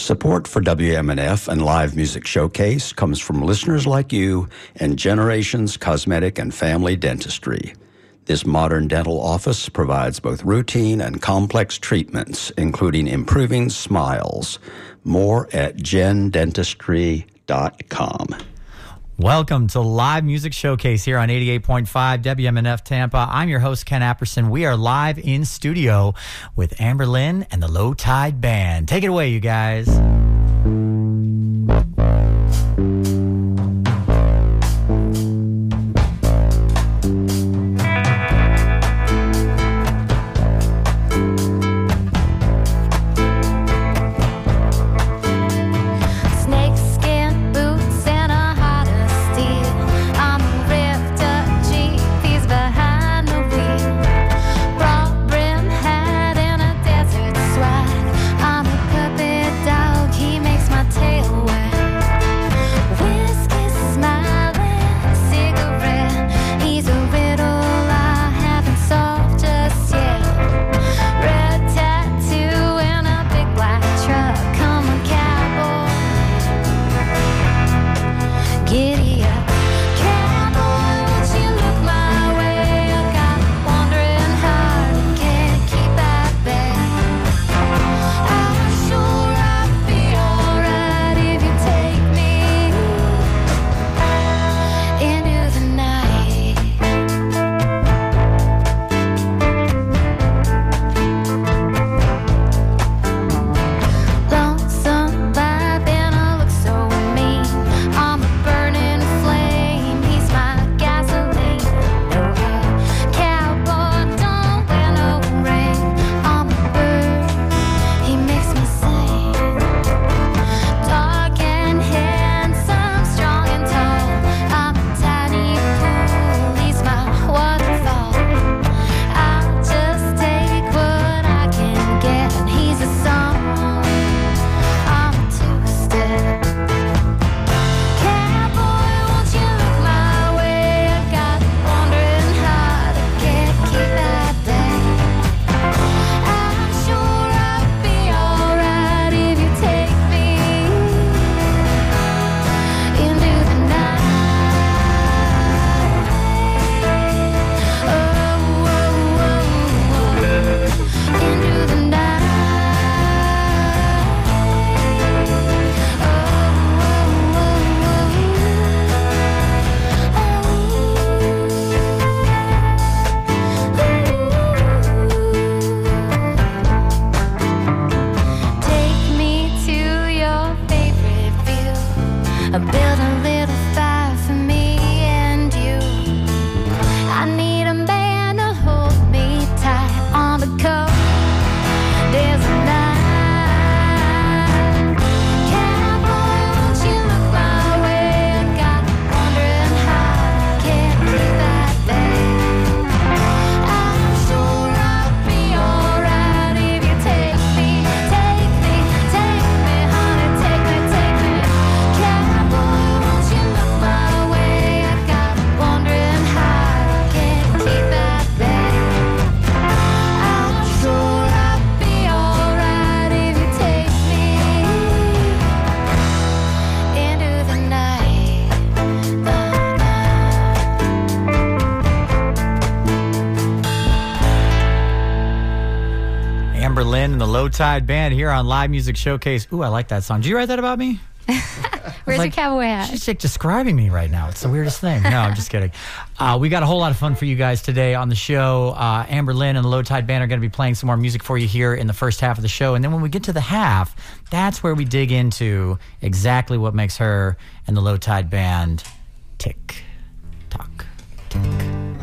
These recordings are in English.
Support for WMNF and Live Music Showcase comes from listeners like you and Generations Cosmetic and Family Dentistry. This modern dental office provides both routine and complex treatments, including improving smiles. More at gendentistry.com. Welcome to Live Music Showcase here on 88.5 WMNF Tampa. I'm your host, Ken Apperson. We are live in studio with Amber Lynn and the Low Tide Band. Take it away, you guys. Lynn and the Low Tide Band here on Live Music Showcase. Ooh, I like that song. Did you write that about me? Where's like- your cowboy hat? She's like describing me right now. It's the weirdest thing. No, I'm just kidding. Uh, we got a whole lot of fun for you guys today on the show. Uh, Amber Lynn and the Low Tide Band are going to be playing some more music for you here in the first half of the show. And then when we get to the half, that's where we dig into exactly what makes her and the Low Tide Band tick, tock, tick,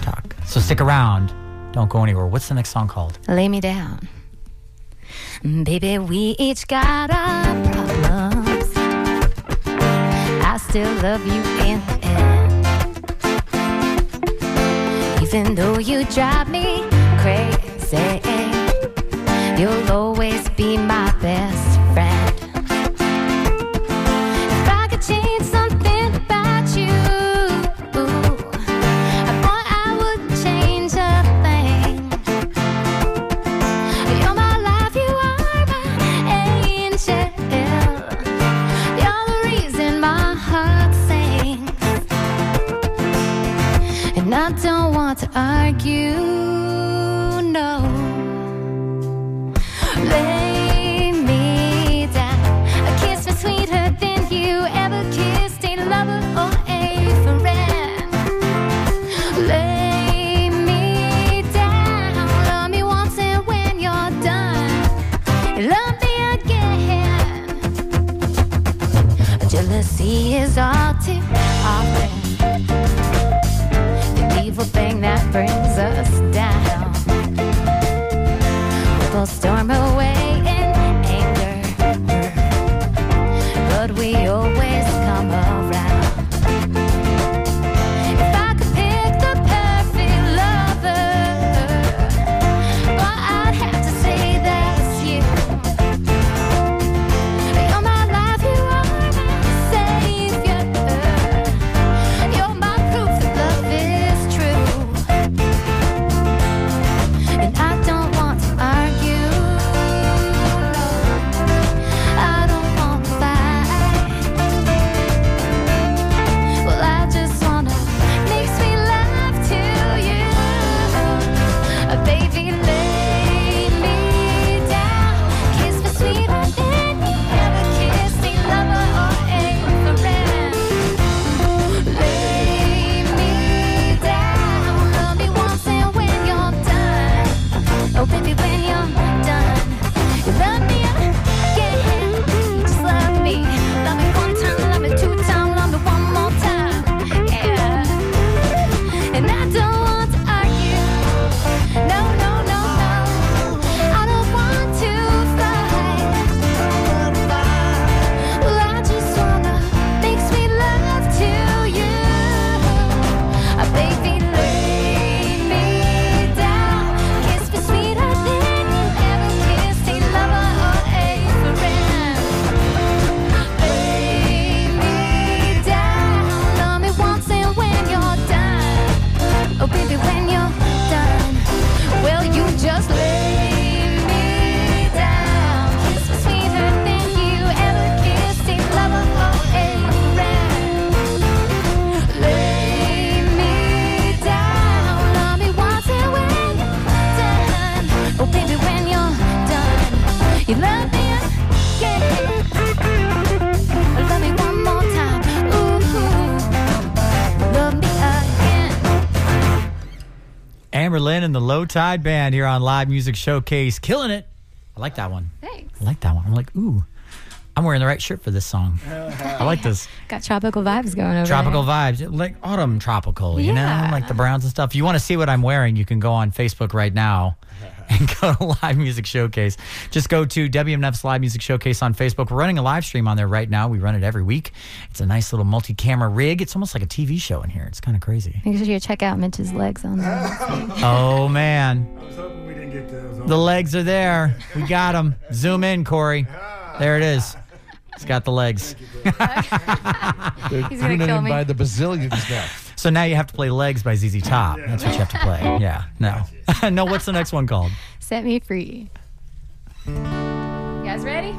tock. So stick around. Don't go anywhere. What's the next song called? Lay me down. Mm, baby, we each got our problems. I still love you in the end. Even though you drive me crazy, you'll always be my best And I don't want to argue, no. Lay me down. A kiss was sweeter than you ever kissed. A lover or a friend. Lay me down. Love me once and when you're done Love me again. Jealousy is all brings us down. We'll storm away Tide Band here on Live Music Showcase, killing it. I like that one. Thanks. I like that one. I'm like, ooh, I'm wearing the right shirt for this song. I like this. Got tropical vibes going over Tropical there. vibes, like autumn tropical, you know, Yeah. like the browns and stuff. If you want to see what I'm wearing, you can go on Facebook right now and go to Live Music Showcase. Just go to WMNF's Live Music Showcase on Facebook. We're running a live stream on there right now. We run it every week. It's a nice little multi camera rig. It's almost like a TV show in here. It's kind of crazy. Make sure you check out Mitch's legs on there. Oh, man. I was hoping we didn't get those. on. The legs are there. We got them. Zoom in, Corey. There it is. It's got the legs. He's gonna kill in me. by the bazillions now. So now you have to play Legs by ZZ Top. That's what you have to play. Yeah. No. no, what's the next one called? Set me free. You guys ready?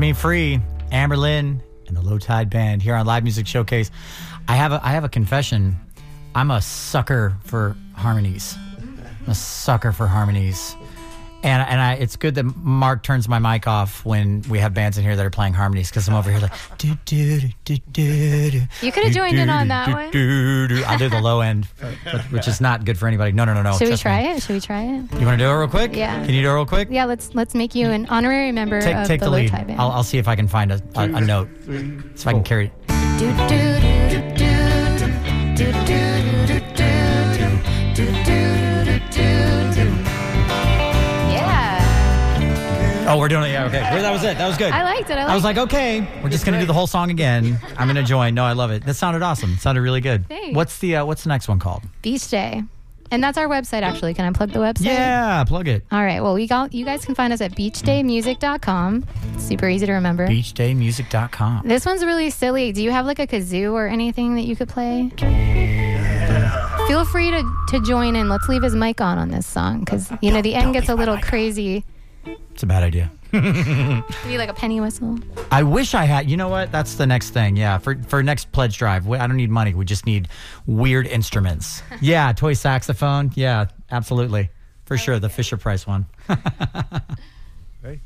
Me Free, Amber Lynn and the Low Tide Band here on Live Music Showcase. I have a I have a confession. I'm a sucker for harmonies. I'm a sucker for harmonies. And and I it's good that Mark turns my mic off when we have bands in here that are playing harmonies because I'm over here like do do do do do. You coulda joined in on that one. one. I'll do the low end, which is not good for anybody. No, no, no, no. Should we trust me. try it? Should we try it? You want to do it real quick? Yeah. Can you do it real quick? Yeah, let's let's make you an honorary member Take, of take the, the Low lead. Band. I'll, I'll see if I can find a, a, a note. If I can carry it. Do do do do do do do do Oh, we're doing it. Yeah, okay. Well, that was it. That was good. I liked it. I, liked I was like, okay, we're just gonna do the whole song again. I'm gonna join. No, I love it. That sounded awesome. It sounded really good. Thanks. What's the uh, What's the next one called? Beach Day, and that's our website. Actually, can I plug the website? Yeah, plug it. All right. Well, we got you guys can find us at beachdaymusic.com. Super easy to remember. Beachdaymusic.com. This one's really silly. Do you have like a kazoo or anything that you could play? Feel free to, to join in. Let's leave his mic on on this song because you know the end gets a little crazy. It's a bad idea. Maybe like a penny whistle. I wish I had. You know what? That's the next thing. Yeah, for for next pledge drive, we- I don't need money. We just need weird instruments. yeah, toy saxophone. Yeah, absolutely, for sure. The Fisher Price one. Baby,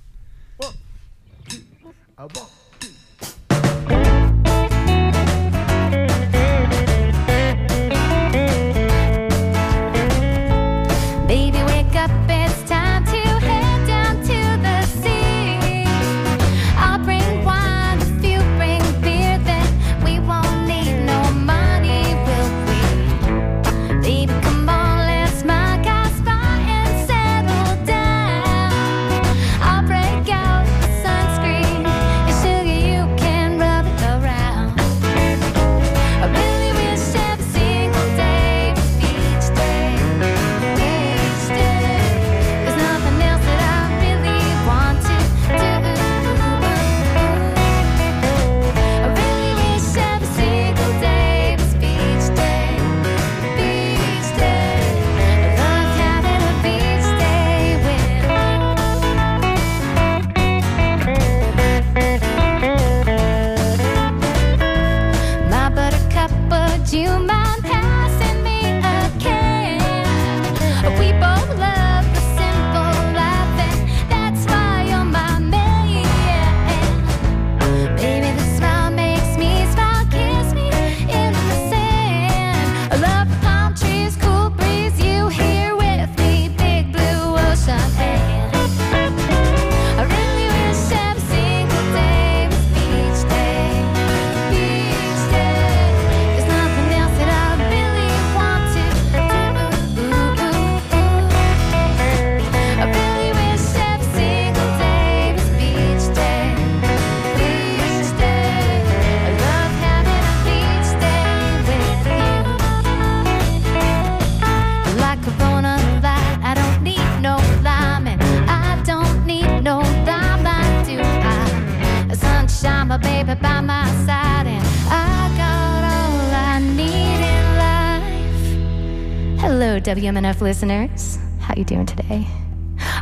WMNF listeners. How you doing today?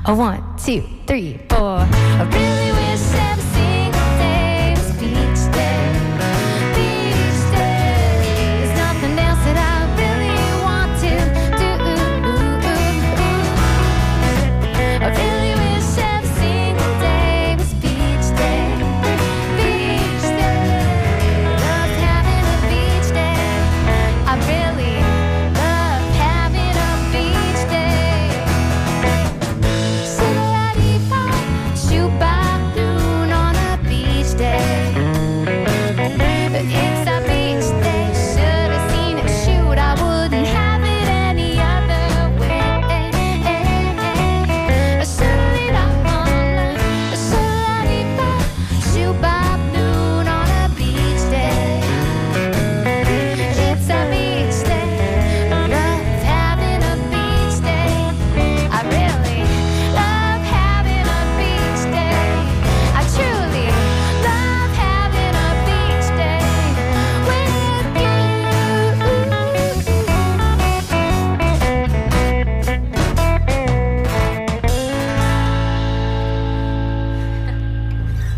A one, two, three, four. I really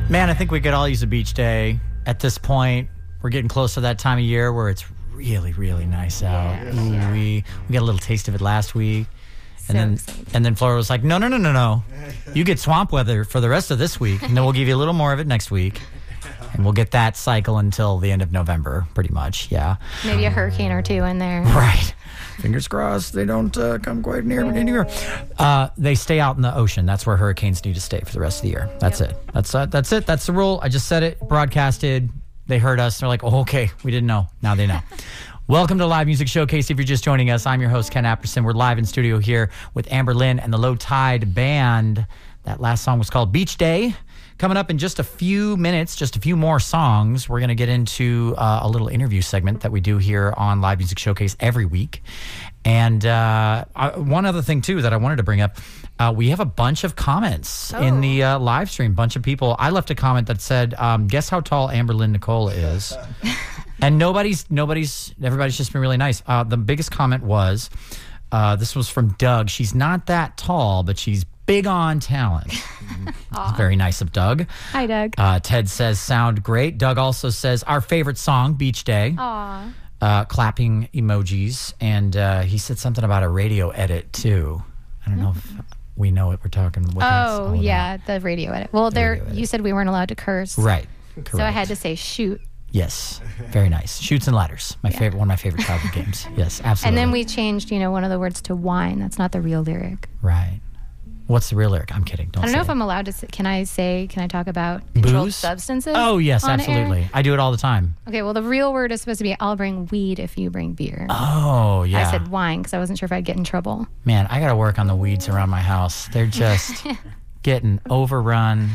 Man, I think we could all use a beach day. At this point, we're getting close to that time of year where it's really, really nice out. Ooh, we we got a little taste of it last week. And then excited. and then Florida was like, No, no, no, no, no. You get swamp weather for the rest of this week, and then we'll give you a little more of it next week. And we'll get that cycle until the end of November, pretty much. Yeah. Maybe a hurricane or two in there. Right. Fingers crossed they don't uh, come quite near near. Uh, they stay out in the ocean. That's where hurricanes need to stay for the rest of the year. That's it. That's uh, that's it. That's the rule. I just said it. Broadcasted. They heard us. They're like, oh, okay, we didn't know. Now they know. Welcome to Live Music Showcase. If you're just joining us, I'm your host Ken Apperson. We're live in studio here with Amber Lynn and the Low Tide Band. That last song was called Beach Day. Coming up in just a few minutes, just a few more songs, we're going to get into uh, a little interview segment that we do here on Live Music Showcase every week. And uh, uh, one other thing, too, that I wanted to bring up uh, we have a bunch of comments in the uh, live stream. bunch of people. I left a comment that said, um, Guess how tall Amber Lynn Nicola is? and nobody's, nobody's, everybody's just been really nice. Uh, the biggest comment was, uh, this was from Doug. She's not that tall, but she's big on talent. Very nice of Doug. Hi, Doug. Uh, Ted says, sound great. Doug also says, our favorite song, Beach Day. Aw. Uh, clapping emojis. And uh, he said something about a radio edit, too. I don't know if we know what we're talking what that's all Oh, about. yeah, the radio edit. Well, there radio edit. you said we weren't allowed to curse. Right. Correct. So I had to say shoot. Yes. Very nice. Shoots and ladders. My favorite, one of my favorite childhood games. Yes, absolutely. And then we changed, you know, one of the words to wine. That's not the real lyric. Right. What's the real lyric? I'm kidding. Don't I don't know if it. I'm allowed to say, can I say, can I talk about controlled Booze? substances? Oh, yes, on air? absolutely. I do it all the time. Okay, well, the real word is supposed to be I'll bring weed if you bring beer. Oh, yeah. I said wine because I wasn't sure if I'd get in trouble. Man, I got to work on the weeds around my house. They're just getting overrun.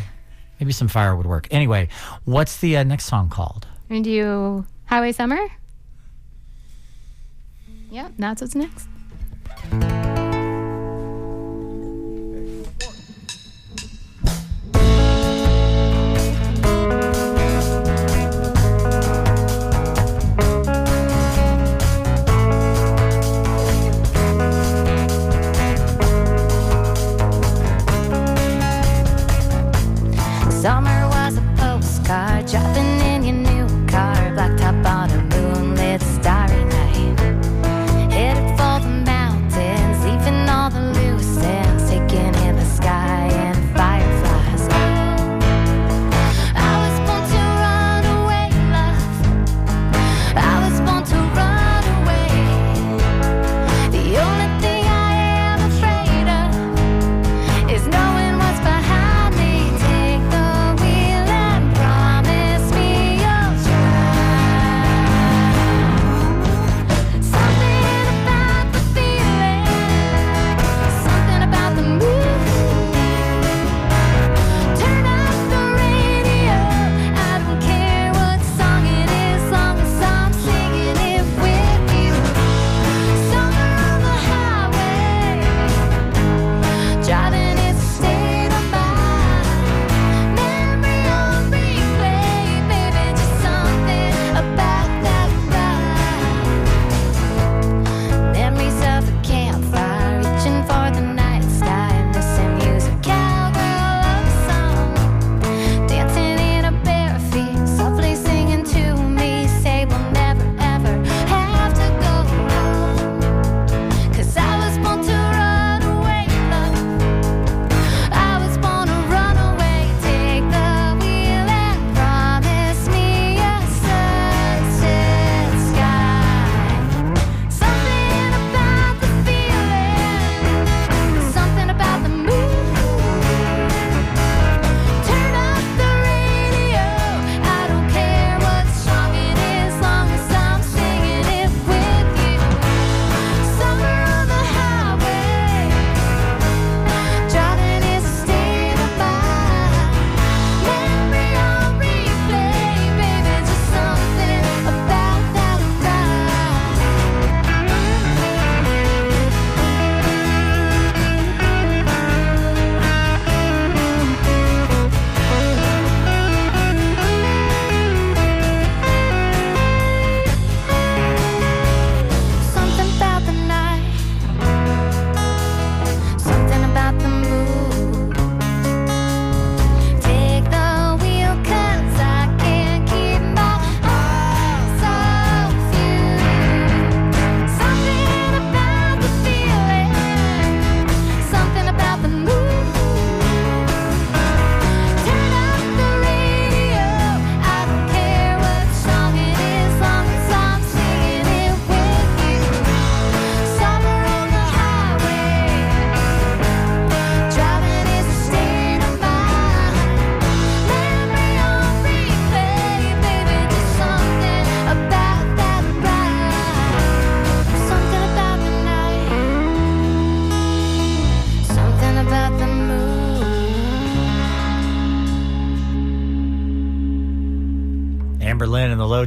Maybe some fire would work. Anyway, what's the uh, next song called? And do you Highway Summer? Yep, that's what's next.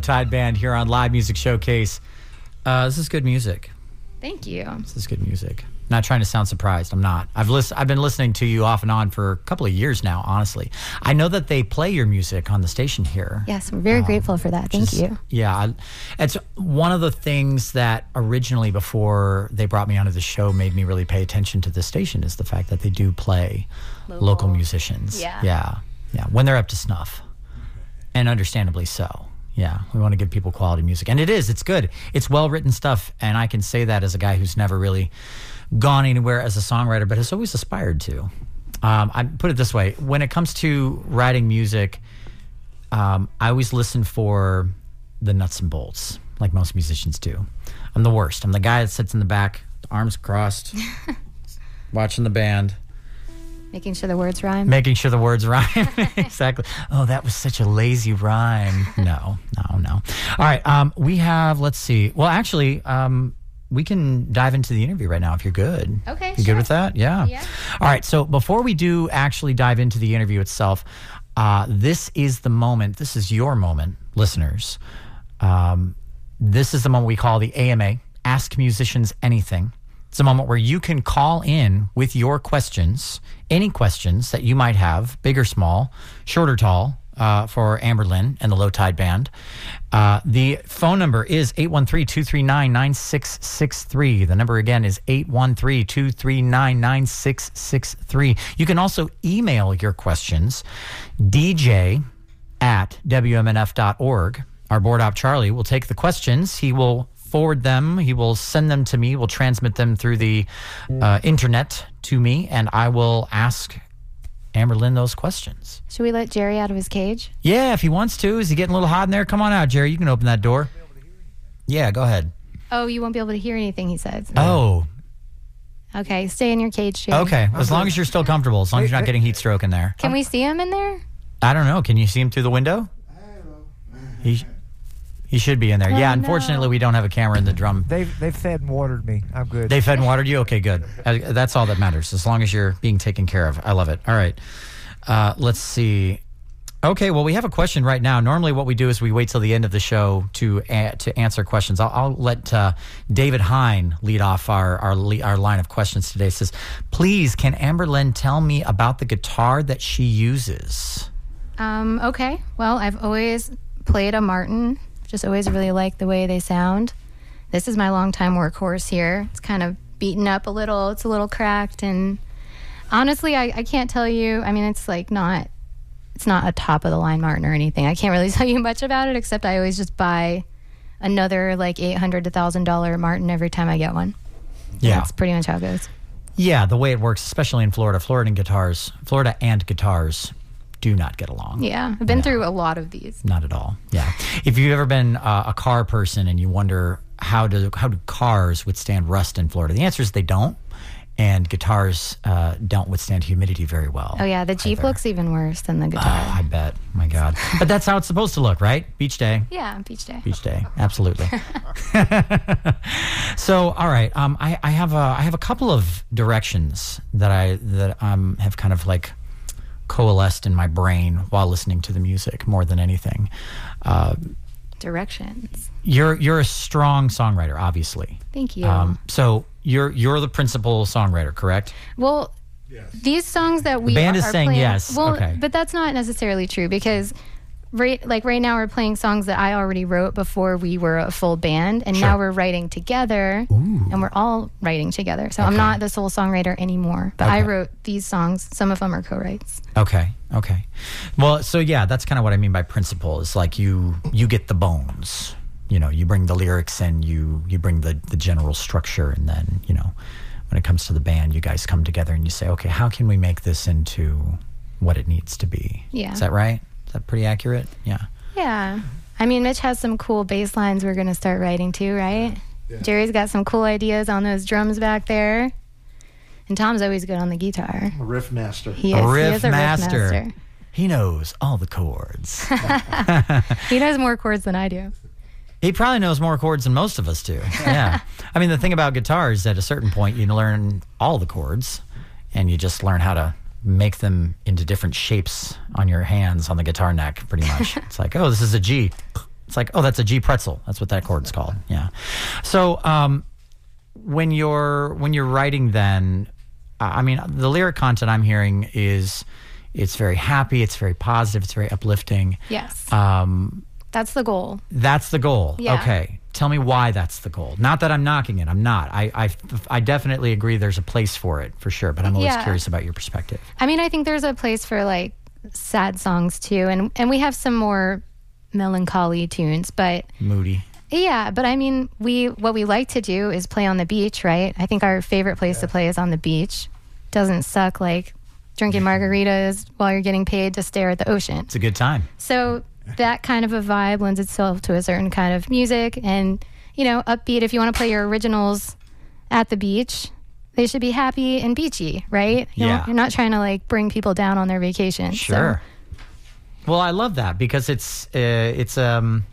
Tide Band here on Live Music Showcase. Uh, this is good music. Thank you. This is good music. Not trying to sound surprised. I'm not. I've list- I've been listening to you off and on for a couple of years now. Honestly, I know that they play your music on the station here. Yes, we're very grateful for that. Thank Just- you. Yeah, I, it's one of the things that originally, before they brought me onto the show, made me really pay attention to the station is the fact that they do play local, Local. musicians. Yeah. yeah, yeah. When they're up to snuff, and understandably so. Yeah, we want to give people quality music, and it is. It's good. It's well written stuff, and I can say that as a guy who's never really gone anywhere as a songwriter, but has always aspired to. Um, I put it this way: when it comes to writing music, um, I always listen for the nuts and bolts, like most musicians do. I'm the worst. I'm the guy that sits in the back, arms crossed, watching the band, Making sure the words rhyme. making sure the words rhyme. exactly. Oh, that was such a lazy rhyme. No, no, no. All right. Um, we have. Let's see. Well, actually, um, we can dive into the interview right now if you're good. Okay, You good with that? Yeah. Yeah. All right. So before we do actually dive into the interview itself, uh, this is the moment. This is your moment, listeners. Um, this is the moment we call the AMA, Ask Musicians Anything. It's a moment where you can call in with your questions, any questions that you might have, big or small, short or tall, uh, for Amber Lynn and the Low Tide Band. Uh, the phone number is 813 239 9663. The number again is 813 239 9663. You can also email your questions, dj at WMNF.org. Our board op Charlie will take the questions. He will forward them. He will send them to me. Will transmit them through the uh, internet to me, and I will ask Amber Lynn those questions. Should we let Jerry out of his cage? Yeah, if he wants to. Is he getting a little hot in there? Come on out, Jerry. You can open that door. Yeah, go ahead. Oh, you won't be able to hear anything he says. Oh, Okay, stay in your cage, Jerry. okay. As long as you're still comfortable, as long as you're not getting heat stroke in there. Can we see him in there? I don't know. Can you see him through the window? He, he should be in there. yeah, Oh, unfortunately, no. we don't have a camera in the drum. They've they've fed and watered me. I'm good. They fed and watered you? Okay, good. Uh, That's all that matters, as long as you're being taken care of. I love it. All right. Uh, let's see. Okay, well, we have a question right now. Normally, what we do is we wait till the end of the show to a- to answer questions. I'll, I'll let uh, David Hine lead off our our, le- our line of questions today. It says, "Please, can Amber Lynn tell me about the guitar that she uses?" Um, okay. Well, I've always played a Martin. Just always really like the way they sound. This is my longtime workhorse here. It's kind of beaten up a little. It's a little cracked, and honestly, I, I can't tell you. I mean, it's like not. It's not a top of the line Martin or anything. I can't really tell you much about it, except I always just buy another like eight hundred to thousand dollar Martin every time I get one. Yeah, That's pretty much how it goes. yeah. The way it works, especially in Florida, Florida and guitars, Florida and guitars, do not get along. Yeah, I've been through a lot of these. Not at all. Yeah. If you've ever been uh, a car person and you wonder how do how do cars withstand rust in Florida, the answer is they don't. And guitars uh, don't withstand humidity very well. Oh yeah, the Jeep either. looks even worse than the guitar. Oh, I bet. My God. But that's how it's supposed to look, right? Beach day. yeah, beach day. Beach day, absolutely. so, all right, um, I, I have a I have a couple of directions that I that um have kind of like coalesced in my brain while listening to the music more than anything. Uh, Directions. you're you're a strong songwriter, obviously. Thank you. Um, so you're you're the principal songwriter, correct? well, Yes. these songs that we band is are saying playing, yes. Well, Okay. but that's not necessarily true because. Right, like right now, we're playing songs that I already wrote before we were a full band, and Sure. now we're writing together, and we're all writing together. So I'm not the sole songwriter anymore, but I wrote these songs. Some of them are co-writes. Okay. Okay. Well, so yeah, that's kind of what I mean by principle. Is like you you get the bones. You know, you bring the lyrics and you you bring the the general structure, and then you know, when it comes to the band, you guys come together and you say, okay, how can we make this into what it needs to be? Yeah. Is that right? Is that pretty accurate? Yeah. Yeah, I mean, Mitch has some cool bass lines we're gonna start writing too, right? Jerry's got some cool ideas on those drums back there, and Tom's always good on the guitar. a riff master. He A is. he is a master. riff master. He knows all the chords. He knows more chords than I do. He probably knows more chords than most of us do. Yeah. I mean, the thing about guitar is at a certain point you learn all the chords and you just learn how to make them into different shapes on your hands on the guitar neck. Pretty much, it's like, oh, this is a G. It's like, oh, that's a G pretzel. That's what that chord's called. Yeah. So um, when you're when you're writing, then I mean, the lyric content I'm hearing is it's very happy, it's very positive, it's very uplifting. Yes. Um, That's the goal. that's the goal. Yeah. Okay. Tell me why that's the goal. Not that I'm knocking it. I'm not. I, I, I definitely agree there's a place for it for sure, but I'm always Yeah. curious about your perspective. I mean, I think there's a place for like sad songs too, and and we have some more melancholy tunes, but Moody. yeah, but I mean, we what we like to do is play on the beach, right? I think our favorite place to play is on the beach. Doesn't suck like drinking margaritas while you're getting paid to stare at the ocean. It's a good time. So that kind of a vibe lends itself to a certain kind of music and you know, upbeat if you want to play your originals at the beach, they should be happy and beachy, right? You Yeah. you're not trying to like bring people down on their vacation. So- Sure. Well, I love that because it's uh, it's um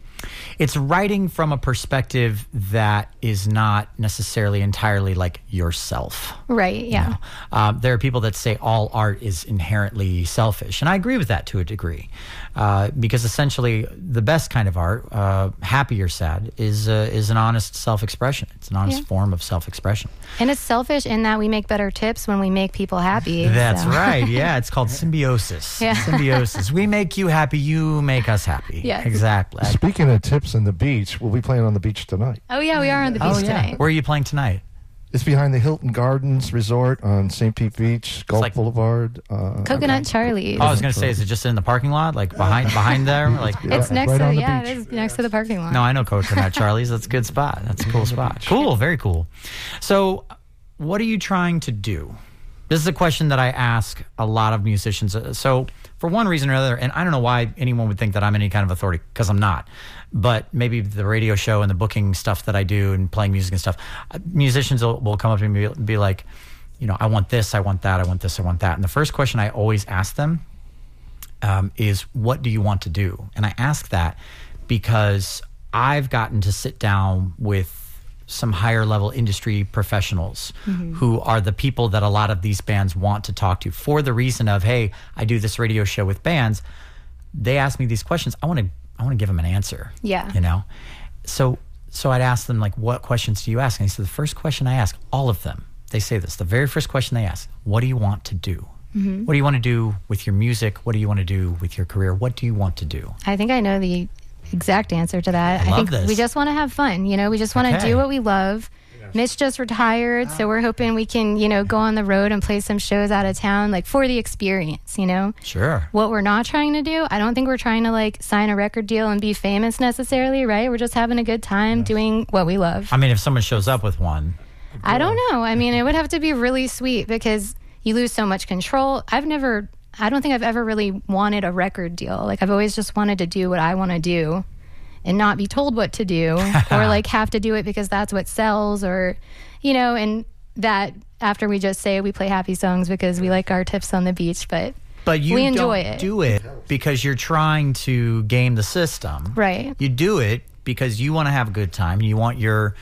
it's writing from a perspective that is not necessarily entirely like yourself. right, yeah. Um, there are people that say all art is inherently selfish, and I agree with that to a degree, uh, because essentially the best kind of art, uh, happy or sad, is uh, is an honest self-expression. It's an honest Yeah. form of self-expression. And it's selfish in that we make better tips when we make people happy. That's so. right. Yeah, it's called symbiosis. Yeah. Symbiosis. We make you happy, you make us happy. Yes. exactly. Speaking of tips on the beach, we'll be playing on the beach tonight. Oh yeah, we are on the beach Oh yeah. tonight. Where are you playing tonight? It's behind the Hilton Gardens Resort on St. Pete Beach, Gulf like- Boulevard. Uh, Coconut Charlie. Oh, I was going to say, is it just in the parking lot, like behind behind there? Like, it's Yeah, next right to the yeah, beach. it is next to the parking lot. No, I know Coconut Charlie's. That's a good spot. That's a cool spot. Cool, very cool. So, what are you trying to do? This is a question that I ask a lot of musicians. Uh, So, for one reason or another, and I don't know why anyone would think that I'm any kind of authority because I'm not, but maybe the radio show and the booking stuff that I do and playing music and stuff, uh, musicians will, will come up to me and be, like, you know, I want this, I want that, I want this, I want that. And the first question I always ask them um, is what do you want to do? And I ask that because I've gotten to sit down with some higher level industry professionals who are the people that a lot of these bands want to talk to for the reason of, hey, I do this radio show with bands. They ask me these questions. I want to I want to give them an answer. Yeah. You know? So so I'd ask them like what questions do you ask? And he said the first question I ask, all of them, they say this. The very first question they ask, what do you want to do? Mm-hmm. What do you want to do with your music? What do you want to do with your career? What do you want to do? I think I know the exact answer to that. I love think this. we just want to have fun. You know, we just want to Okay. do what we love. Mitch just retired, so we're ah. hoping we can, you know, go on the road and play some shows out of town, like for the experience, you know? Sure. What we're not trying to do, I don't think we're trying to like sign a record deal and be famous necessarily, right? We're just having a good time doing what we love. I mean, if someone shows up with one, I don't know. I mean, it would have to be really sweet because you lose so much control. I've never, I don't think I've ever really wanted a record deal. Like, I've always just wanted to do what I want to do and not be told what to do or like have to do it because that's what sells or, you know, and that after we just say we play happy songs because we like our tips on the beach, but but you We enjoy don't it. do it because you're trying to game the system. Right. You do it because you want to have a good time. You want your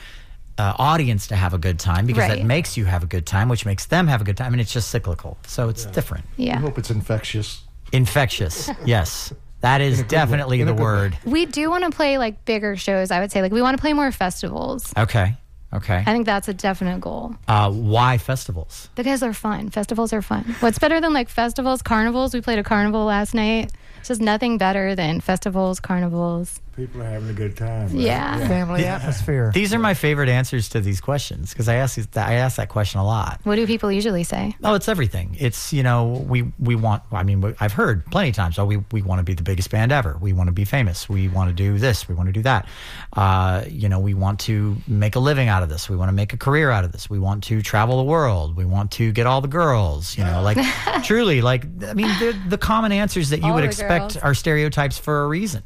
uh, audience to have a good time because that makes you have a good time, which makes them have a good time, and it's just cyclical. So it's different. Yeah. I hope it's infectious. Infectious. yes. That is definitely the a good way. word. We do want to play like bigger shows, I would say. Like, we want to play more festivals. Okay. Okay. I think that's a definite goal. Uh, why festivals? Because they're fun. Festivals are fun. What's better than like festivals, carnivals? We played a carnival last night. It's just nothing better than festivals, carnivals. People are having a good time. right? Yeah. Family atmosphere. These are my favorite answers to these questions because I ask these- I ask that question a lot. What do people usually say? Oh, it's everything. It's you know we we want. I mean, we- I've heard plenty of times. Oh, we we want to be the biggest band ever. We want to be famous. We want to do this. We want to do that. Uh, you know, we want to make a living out of this. We want to make a career out of this. We want to travel the world. We want to get all the girls. You know, like truly, like I mean, they're the common answers that you All would the expect girls. are stereotypes for a reason.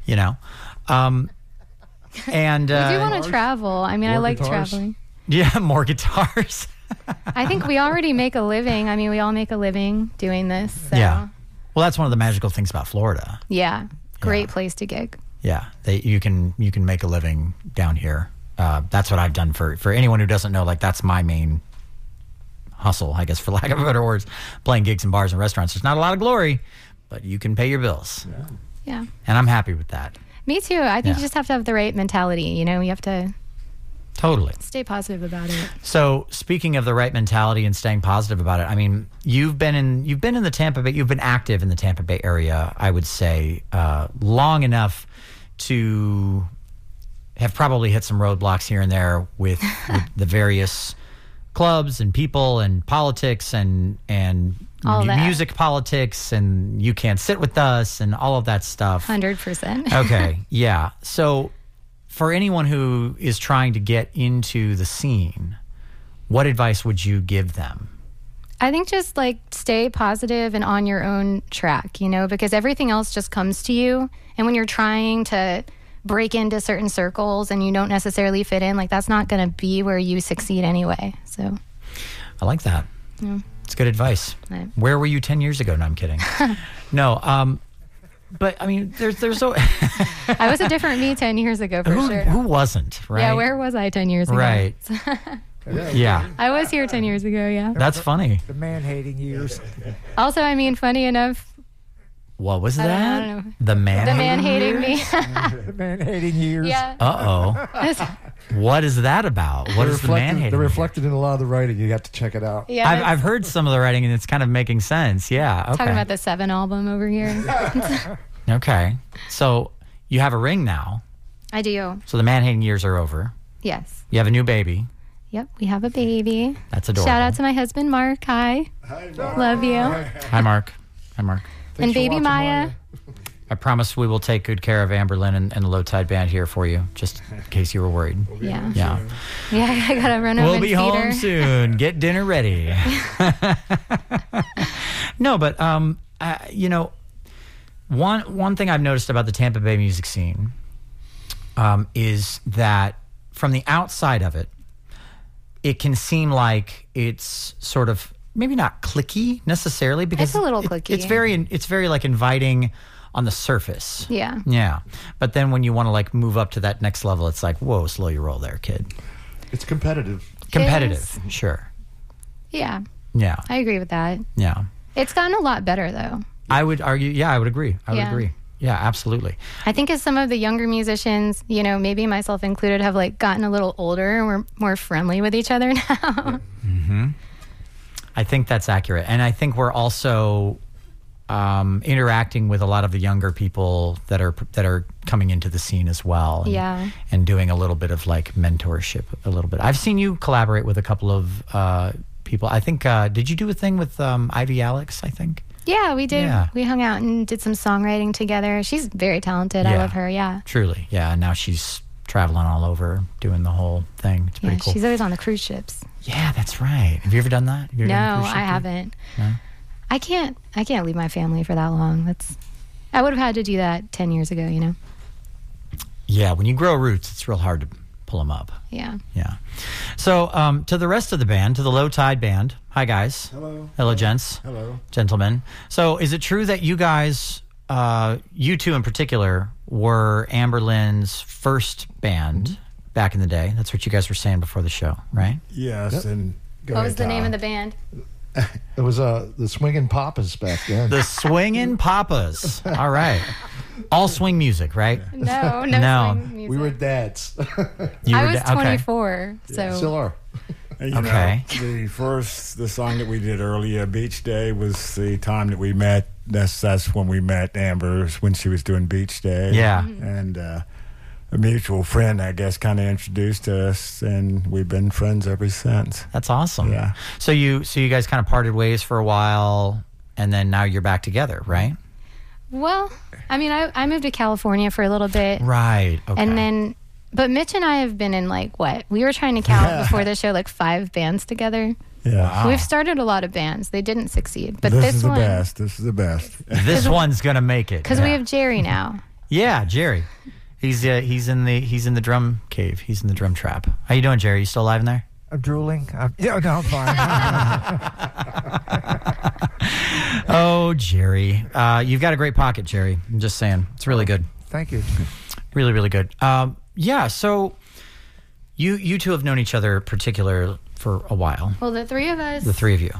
Huh? You know, um, and We do uh, want to travel. I mean, I like guitars? traveling. yeah, more guitars. I think we already make a living. I mean, we all make a living doing this. So. Yeah. Well, that's one of the magical things about Florida. Yeah. Great place to gig. Yeah, they, you can you can make a living down here. Uh, that's what I've done for for anyone who doesn't know. Like that's my main hustle, I guess, for lack of better words, playing gigs in bars and restaurants. There's not a lot of glory, but you can pay your bills. Yeah. And I'm happy with that. Me too. I think Yeah. you just have to have the right mentality. You know, you have to Totally. stay positive about it. So speaking of the right mentality and staying positive about it, I mean, you've been in you've been in the Tampa Bay, you've been active in the Tampa Bay area, I would say, uh, long enough to have probably hit some roadblocks here and there with, with the various clubs and people and politics and and All that. music politics and you can't sit with us and all of that stuff. 100%. okay, yeah. So, for anyone who is trying to get into the scene, what advice would you give them? I think just like stay positive and on your own track, you know, because everything else just comes to you. And when you're trying to break into certain circles and you don't necessarily fit in, like that's not going to be where you succeed anyway. So, I like that. It's good advice. Right. Where were you 10 years ago? No, I'm kidding. no, um, but I mean, there's, there's so, I was a different me 10 years ago for who, sure. who wasn't, right? Yeah, where was I 10 years ago? Right. yeah, I was here 10 years ago, yeah. that's funny. The man hating years. Also, I mean, funny enough, What was I don't- I that? The man. the man hating me. The man hating years. yeah. Uh oh. what is that about? What They're is the man reflected, hating? they're reflected in a lot of the writing. You have to check it out. Yeah. I've, I've heard some of the writing and it's kind of making sense. Yeah. Okay. Talking about the Seven album over here. Okay. So you have a ring now. I do. So the man hating years are over. Yes. You have a new baby. Yep. We have a baby. That's adorable. Shout out to my husband, Mark. Hi. Hi. Love you. Hi, Mark. Hi, Mark. Thanks and baby Maya. I promise we will take good care of Amber Lynn and, and the Lowtide Band here for you, just in case you were worried. Yeah. Yeah. Yeah. I gotta run over We'll be home her. soon. Get dinner ready. no, but um, uh, you know, one one thing I've noticed about the Tampa Bay music scene um, is that from the outside of it, it can seem like it's sort of maybe not cliquey necessarily because It's a little it- cliquey. It's very it's very like inviting on the surface. Yeah. Yeah, but then when you want to like move up to that next level, it's like whoa, slow your roll there, kid. It's competitive. Competitive, sure. Yeah. Yeah, I agree with that. yeah. It's gotten a lot better though. I would argue. Yeah, I would agree. I would Yeah. agree. Yeah, absolutely. I think as some of the younger musicians, you know, maybe myself included, have like gotten a little older and we're more friendly with each other now. Mm-hmm. I think that's accurate, and I think we're also um, interacting with a lot of the younger people that are that are coming into the scene as well. and- Yeah. and doing a little bit of like mentorship, a little bit. I've seen you collaborate with a couple of uh, people. I think uh, did you do a thing with um, Ivy Alex? I think. yeah, we did. Yeah. We hung out and did some songwriting together. She's very talented. I love her. Yeah. Truly, yeah. And now she's traveling all over doing the whole thing. It's pretty Yeah. cool. She's always on the cruise ships. Yeah, that's right. Have you ever done that? Have you ever done No, cruise I haven't. No? I can't. I can't leave my family for that long. That's. I would have had to do that ten years ago. You know. Yeah, when you grow roots, it's real hard to pull them up. Yeah. Yeah. So, um, to the rest of the band, to the Lowtide Band. Hi, guys. Hello. Hello, gents. Hello. Gentlemen. So, is it true that you guys, uh, you two in particular, were Amber Lynn's first band back in the day? That's what you guys were saying before the show, right? Yes, and go what ahead, was the name of the band? It was uh, the Swinging Papas back then. The Swingin' Papas. All right. All swing music, right? No, no. No. swing music. we were dads. You I were was da- okay. 24, so Still are. You Okay. Know, the first, the song that we did earlier, Beach Day, was the time that we met. That's that's when we met Amber when she was doing Beach Day. Yeah. And uh, a mutual friend, I guess, kind of introduced us, and we've been friends ever since. That's awesome. Yeah. So you so you guys kind of parted ways for a while and then now you're back together, right? well, I mean, I, I moved to California for a little bit, Right. Okay. and then, but Mitch and I have been in like what we were trying to count before the show, like five bands together. Yeah. We've started a lot of bands. They didn't succeed, but this, this, is the best. This is the best. this one's going to make it. because yeah. we have Jerry now. Yeah, Jerry. He's uh, he's in the he's in the drum cave. He's in the drum trap. How you doing, Jerry? You still alive in there? I'm drooling. I'm, yeah, no, I'm fine. Oh, Jerry. Uh, you've got a great pocket, Jerry. I'm just saying. It's really good. Thank you. Really, really good. Um, yeah. So You you two have known each other particular for a while. Well, the three of us, The three of you.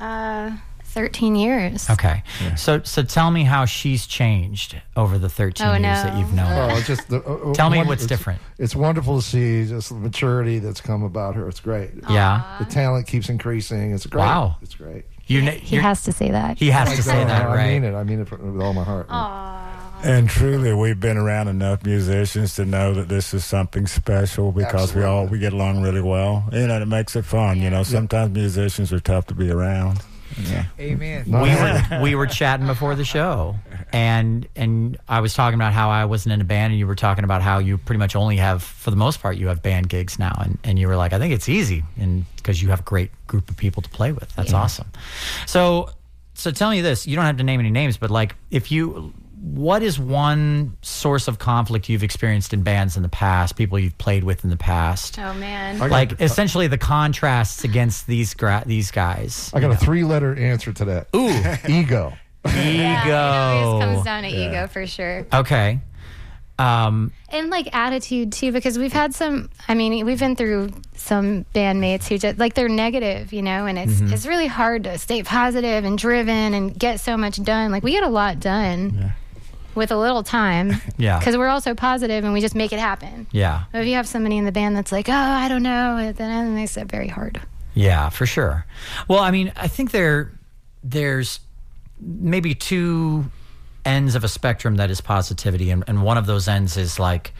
uh, 13 years. Okay. So so tell me how she's changed over the 13 Oh, years no. that you've known her. Oh, just the, uh, uh, Tell me what's it's- different. It's wonderful to see just the maturity that's come about her. It's great. Yeah. The talent keeps increasing. It's great. Wow. It's great. You kn- He has to say that. he has to say No, that, I mean it. I mean it with all my heart. Aww. And truly, we've been around enough musicians to know that this is something special because we all we get along really well. You know, it makes it fun. You know, sometimes musicians are tough to be around. Yeah. Amen. We were we were chatting before the show, and and I was talking about how I wasn't in a band, and you were talking about how you pretty much only have, for the most part, you have band gigs now, and and you were like, I think it's easy, and because you have a great group of people to play with, that's awesome. So so tell me this, you don't have to name any names, but like if you. What is one source of conflict you've experienced in bands in the past, people you've played with in the past? Oh, man. I got Like a- essentially the contrasts against these gra- these guys. I got a three-letter answer to that. Ooh, Ego. Yeah, it always comes down to ego for sure. Okay. Um, And like attitude too, because we've had some, I mean, we've been through some bandmates who just like they're negative, you know, and it's Mm-hmm. it's really hard to stay positive and driven and get so much done. Like we get a lot done with a little time. Yeah. Because we're also positive and we just make it happen. yeah. But if you have somebody in the band that's like, oh, I don't know, then it makes it very hard. Yeah, for sure. Well, I mean, I think there there's maybe two ends of a spectrum that is positivity, and, and one of those ends is like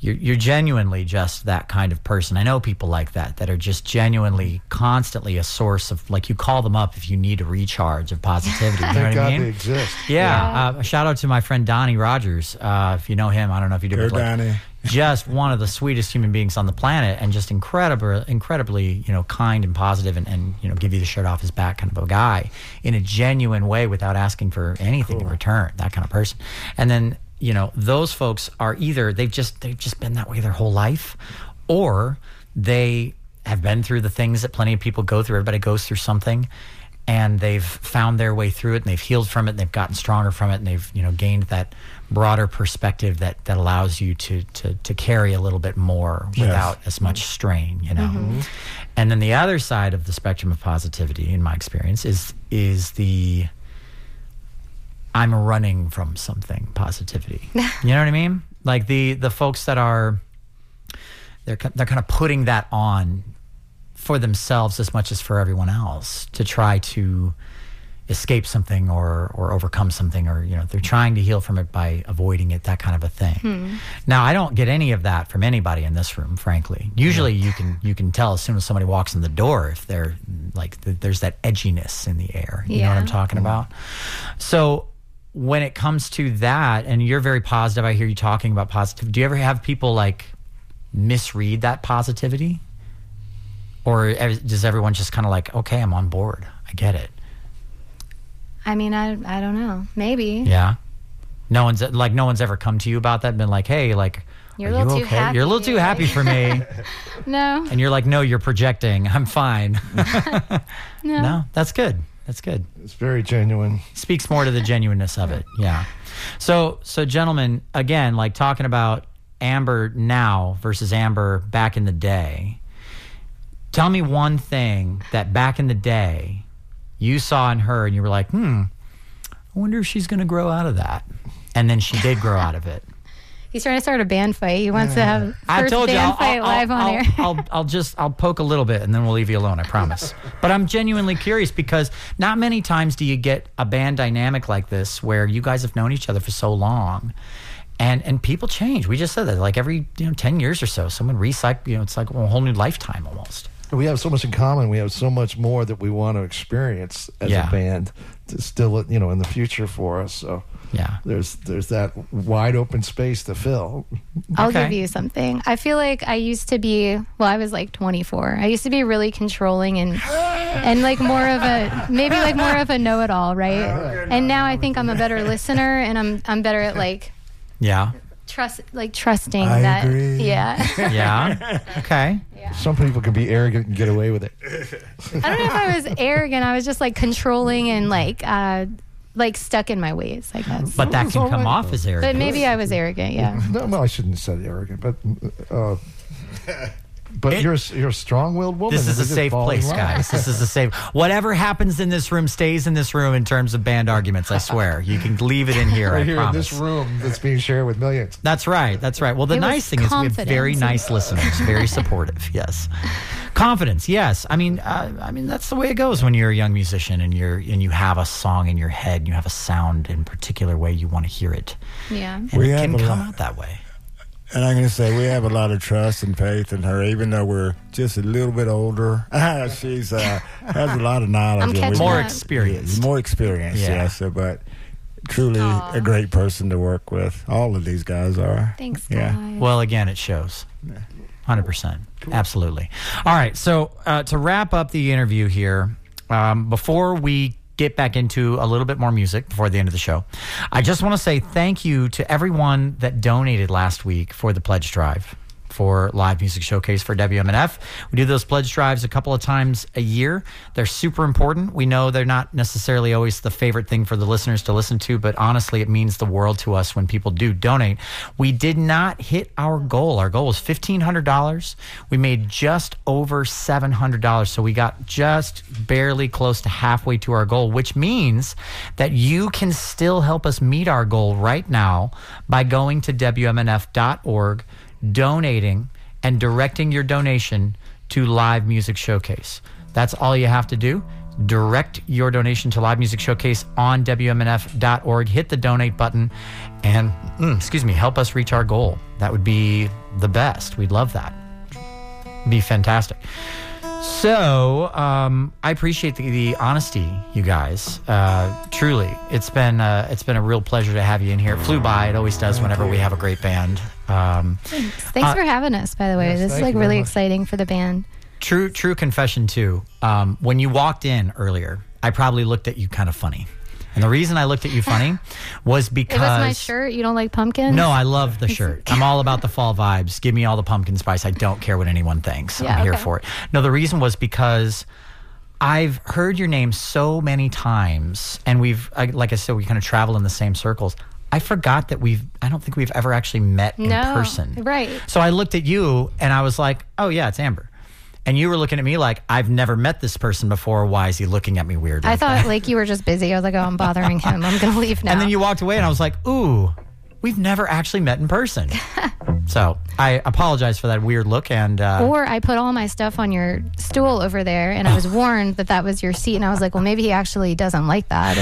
you're, you're genuinely just that kind of person. I know people like that that are just genuinely constantly a source of like you call them up if you need a recharge of positivity. You know Thank what God I mean? they exist. Yeah. Uh, a shout out to my friend Donnie Rogers. Uh, if you know him, I don't know if you do. Go like, Donnie. just one of the sweetest human beings on the planet, and just incredible, incredibly, you know, kind and positive, and, and you know, give you the shirt off his back kind of a guy in a genuine way without asking for anything in return. That kind of person. And then you know, those folks are either they've just they've just been that way their whole life, or they have been through the things that plenty of people go through. Everybody goes through something, and they've found their way through it, and they've healed from it, and they've gotten stronger from it, and they've you know gained that broader perspective that that allows you to to to carry a little bit more without as much strain. You know. Mm-hmm. And then the other side of the spectrum of positivity, in my experience, is is the I'm running from something positivity. you know what I mean? Like the the folks that are they're they're kind of putting that on for themselves as much as for everyone else to try to escape something or or overcome something or you know they're trying to heal from it by avoiding it that kind of a thing. Hmm. Now I don't get any of that from anybody in this room frankly. Usually you can you can tell as soon as somebody walks in the door if they're like th- there's that edginess in the air. You know what I'm Yeah. talking about? So when it comes to that and you're very positive I hear you talking about positive. Do you ever have people like misread that positivity? Or does everyone just kind of like, okay, I'm on board. I get it. I mean, I, I don't know. Maybe. Yeah. No one's like, no one's ever come to you about that and been like, hey, like, You're a little you too okay? happy, You're a little too happy for me. No. and you're like, no, you're projecting. I'm fine. No. no, that's good. That's good. It's very genuine. speaks more to the genuineness of it. Yeah. So, so gentlemen, again, like talking about Amber now versus Amber back in the day. Tell me one thing that back in the day you saw in her and you were like, hmm, I wonder if she's going to grow out of that. And then she did grow out of it. He's trying to start a band fight. He wants to have I first told you, band I'll, fight I'll, live I'll, on air. I'll, I'll, I'll just, I'll poke a little bit and then we'll leave you alone, I promise. But I'm genuinely curious because not many times do you get a band dynamic like this where you guys have known each other for so long. And, and people change. We just said that like every you know ten years or so, someone recycle. You know, it's like a whole new lifetime almost. We have so much in common. We have so much more that we want to experience as Yeah. a band to still, you know, in the future for us. So Yeah. there's there's that wide open space to fill. I'll Okay. give you something. I feel like I used to be. Well, I was like 24. I used to be really controlling and and like more of a maybe like more of a know-it-all, right? And now I think I'm a better listener and I'm I'm better at like Yeah. trust like trusting I that. agree. Yeah. Yeah. okay. Some people can be arrogant and get away with it. I don't know if I was arrogant. I was just like controlling and like uh like stuck in my ways, I guess. But that It's can come right, off as arrogant. But maybe I was arrogant. Yeah. No, well, I shouldn't have said arrogant, but uh, but It- you're a- you're a strong-willed woman. This is a safe place, line. guys. This is a safe. Whatever happens in this room stays in this room in terms of band arguments. I swear. You can leave it in here. Right I here in promise. this room that's being shared with millions. That's right. That's right. Well, the It nice thing is we have very nice listeners, very supportive. Yes, confidence. Yes. I mean, uh, I mean that's the way it goes when you're a young musician and you're and you have a song in your head. And you have a sound in particular way you want to hear it, Yeah. and We it can come lot- out that way. And I'm going to say we have a lot of trust and faith in her, even though we're just a little bit older. She's uh, has a lot of knowledge. I'm and we- More up. experienced. More experience, Yeah. yes. so, But truly Aw. a great person to work with. All of these guys are. Thanks, Yeah. guys. Well, again, it shows. 100%. Absolutely. All right. So, uh, to wrap up the interview here, um, before we get back into a little bit more music before the end of the show, I just want to say thank you to everyone that donated last week for the pledge drive for live music showcase for WMNF. We do those pledge drives a couple of times a year. They're super important. We know they're not necessarily always the favorite thing for the listeners to listen to, but honestly, it means the world to us when people do donate. We did not hit our goal. Our goal was $1,500. We made just over $700. So we got just barely close to halfway to our goal, which means that you can still help us meet our goal right now by going to WMNF.org donating and directing your donation to Live Music Showcase. That's all you have to do. Direct your donation to Live Music Showcase on WMNF.org. Hit the donate button and, mm, excuse me, help us reach our goal. That would be the best. We'd love that. Be fantastic. So um, I appreciate the, the honesty, you guys. Uh, truly, it's been uh, it's been a real pleasure to have you in here. It flew by. It always does whenever we have a great band. Um, Thanks Uh, for having us, by the way. yes, this is like really exciting for the band. true true confession too. Um, when you walked in earlier, I probably looked at you kind of funny, and the reason I looked at you funny was because It was my shirt. You don't like pumpkins? No, I love the shirt. I'm all about the fall vibes. Give me all the pumpkin spice. I don't care what anyone thinks. Yeah, I'm here okay. for it. No, the reason was because I've heard your name so many times, and we've, like I said, we kind of travel in the same circles. I forgot that we've, I don't think we've ever actually met in No, person. right. So I looked at you and I was like, oh, yeah, it's Amber. And you were looking at me like, I've never met this person before. Why is he looking at me weird? I like thought like you were just busy. I was like, oh, I'm bothering him. I'm gonna leave now. and then you walked away, and I was like, "Ooh, we've never actually met in person." so I apologize for that weird look, and uh, or I put all my stuff on your stool over there, and I was warned that that was your seat, and I was like, well, maybe he actually doesn't like that.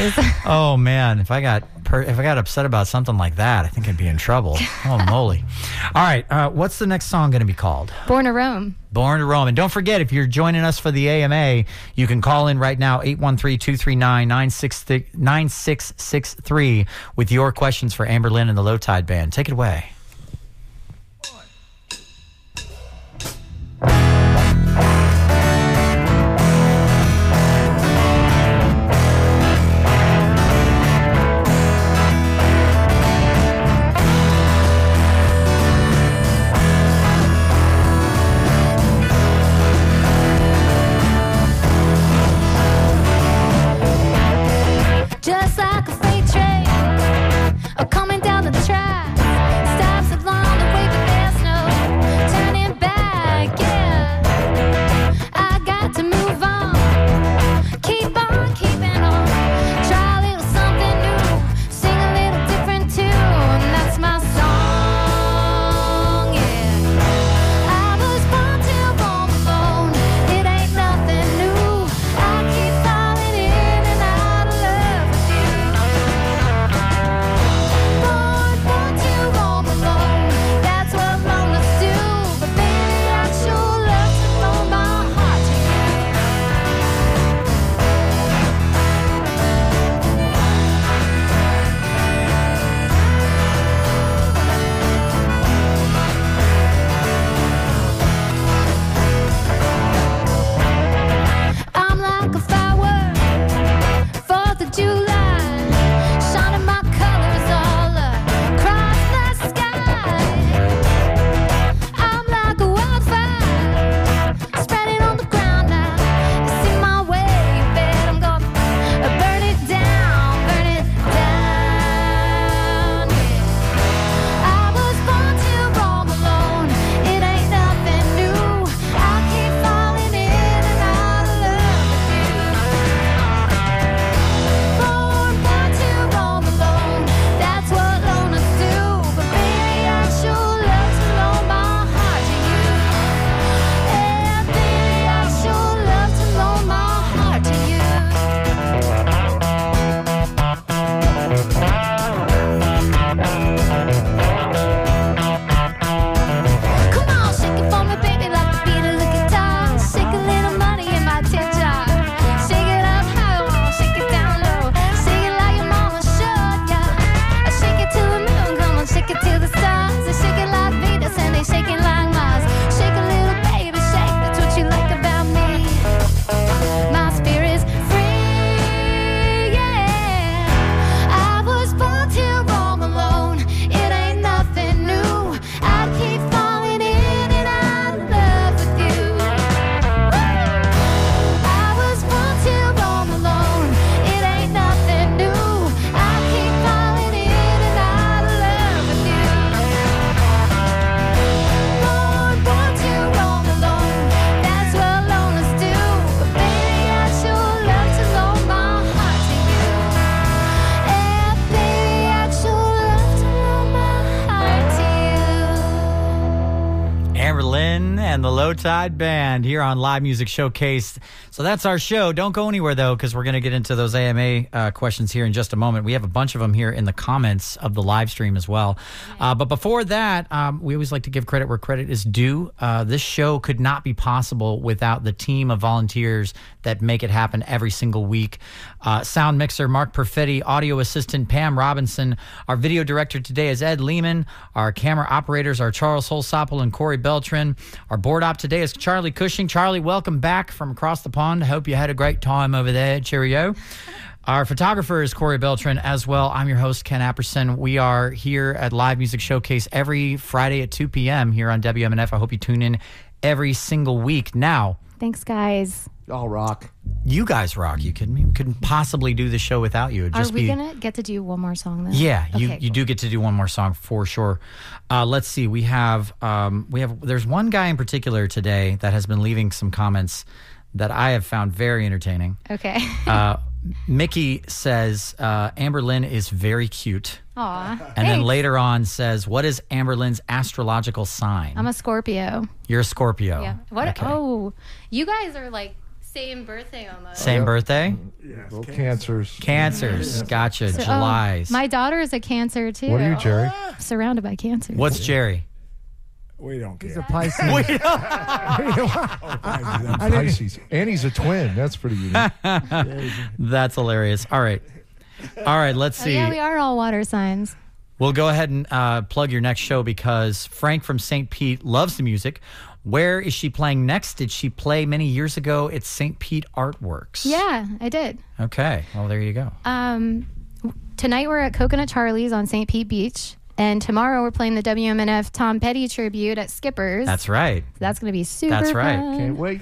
oh man, if I got per- if I got upset about something like that, I think I'd be in trouble. oh moly! All right, uh, what's the next song going to be called? Born to Rome. Born to Rome. And don't forget, if you're joining us for the AMA, you can call in right now, 813-239-9663 with your questions for Amber Lynn and the Lowtide Band. Take it away. Like Tide Band here on Live Music Showcase. So that's our show. Don't go anywhere though, because we're going to get into those AMA uh, questions here in just a moment. We have a bunch of them here in the comments of the live stream as well. Uh, but before that, um, we always like to give credit where credit is due. Uh, this show could not be possible without the team of volunteers that make it happen every single week. Uh, sound mixer Mark Perfetti, audio assistant Pam Robinson. Our video director today is Ed Lehman. Our camera operators are Charles Holsopple and Corey Beltran. Our board op today is Charlie Cushing. Charlie, welcome back from across the pond. Hope you had a great time over there. Cheerio. Our photographer is Corey Beltran as well. I'm your host, Ken Apperson. We are here at Live Music Showcase every Friday at 2 p.m. here on WMNF. I hope you tune in every single week. Now, Thanks, guys. All rock. you guys rock. You kidding me? We couldn't possibly do the show without you. It'd Are just we be gonna get to do one more song then? yeah, you, Okay, you cool. do get to do one more song for sure. Uh, let's see. We have um, we have there's one guy in particular today that has been leaving some comments that I have found very entertaining. Okay. Uh, Mickey says uh, Amber Lynn is very cute, Aw. and then later on says, "What is Amber Lynn's astrological sign?" I'm a Scorpio. You're a Scorpio. Yeah. What? Okay. Oh, you guys are like same birthday almost. Same birthday? Little cancers. Cancers. Gotcha. So- oh, my daughter is a Cancer too. What are you, Jerry? Surrounded by cancer. What's Jerry? We don't He's a Pisces. We don't. Pisces. And he's a twin. That's pretty unique. That's hilarious. All right. All right, let's Oh, see. yeah, we are all water signs. We'll go ahead and uh, plug your next show because Frank from St. Pete loves the music. Where is she playing next? Did she play many years ago at St. Pete Artworks? Yeah, I did. Okay. Well, there you go. Um, tonight we're at Coconut Charlie's on St. Pete Beach, and tomorrow we're playing the WMNF Tom Petty tribute at Skipper's. That's right. That's going to be super. That's right. fun. Can't wait.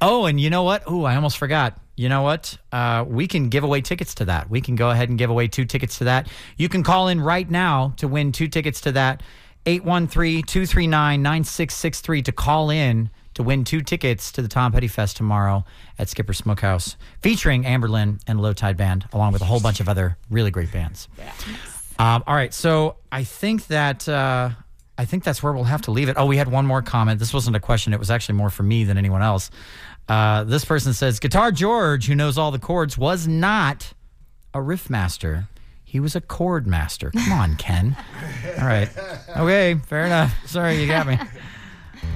Oh, and you know what? Oh, I almost forgot. You know what? Uh, we can give away tickets to that. We can go ahead and give away two tickets to that. You can call in right now to win two tickets to that. 813 239 9663 to call in to win two tickets to the Tom Petty Fest tomorrow at Skipper Smokehouse, featuring Amber Lynn and Lowtide Band, along with a whole bunch of other really great bands. Um, all right, so I think that uh, I think that's where we'll have to leave it. Oh, we had one more comment. This wasn't a question; it was actually more for me than anyone else. Uh, this person says, "Guitar George, who knows all the chords, was not a riff master. He was a chord master. Come on, Ken. All right, okay, fair enough. Sorry, you got me."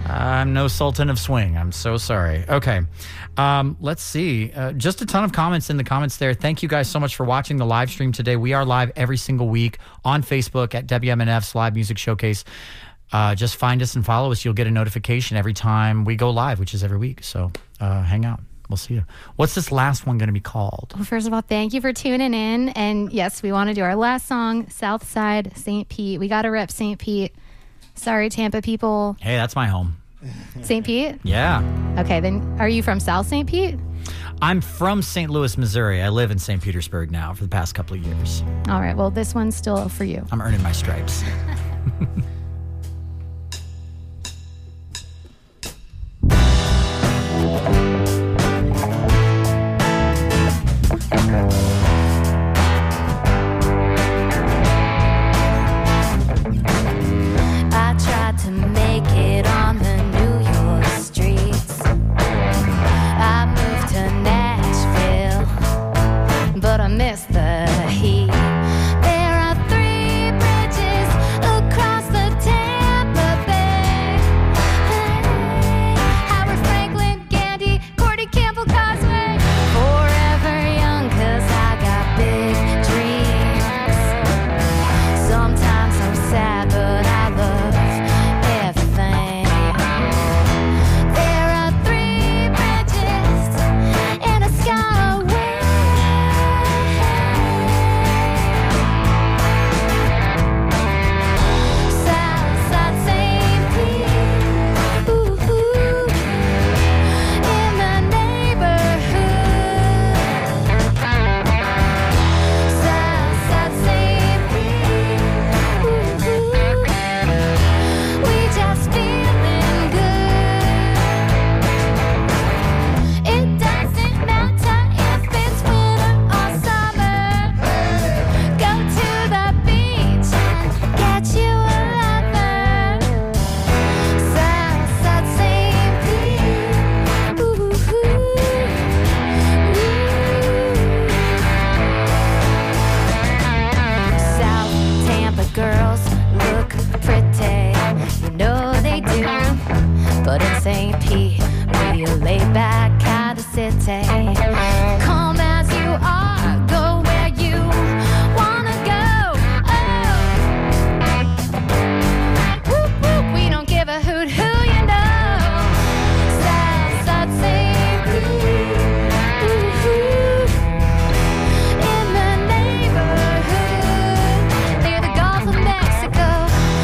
I'm no sultan of swing. I'm so sorry. Okay. Um, let's see. Uh, just a ton of comments in the comments there. Thank you guys so much for watching the live stream today. We are live every single week on Facebook at WMNF's Live Music Showcase. Uh, just find us and follow us. You'll get a notification every time we go live, which is every week. So uh, hang out. We'll see you. What's this last one going to be called? Well, first of all, thank you for tuning in. And yes, we want to do our last song, South Side St. Pete. We got to rep St. Pete. Sorry, Tampa people. Hey, that's my home. St. Pete? Yeah. Okay, then are you from South St. Pete? I'm from St. Louis, Missouri. I live in St. Petersburg now for the past couple of years. All right, well, this one's still for you. I'm earning my stripes.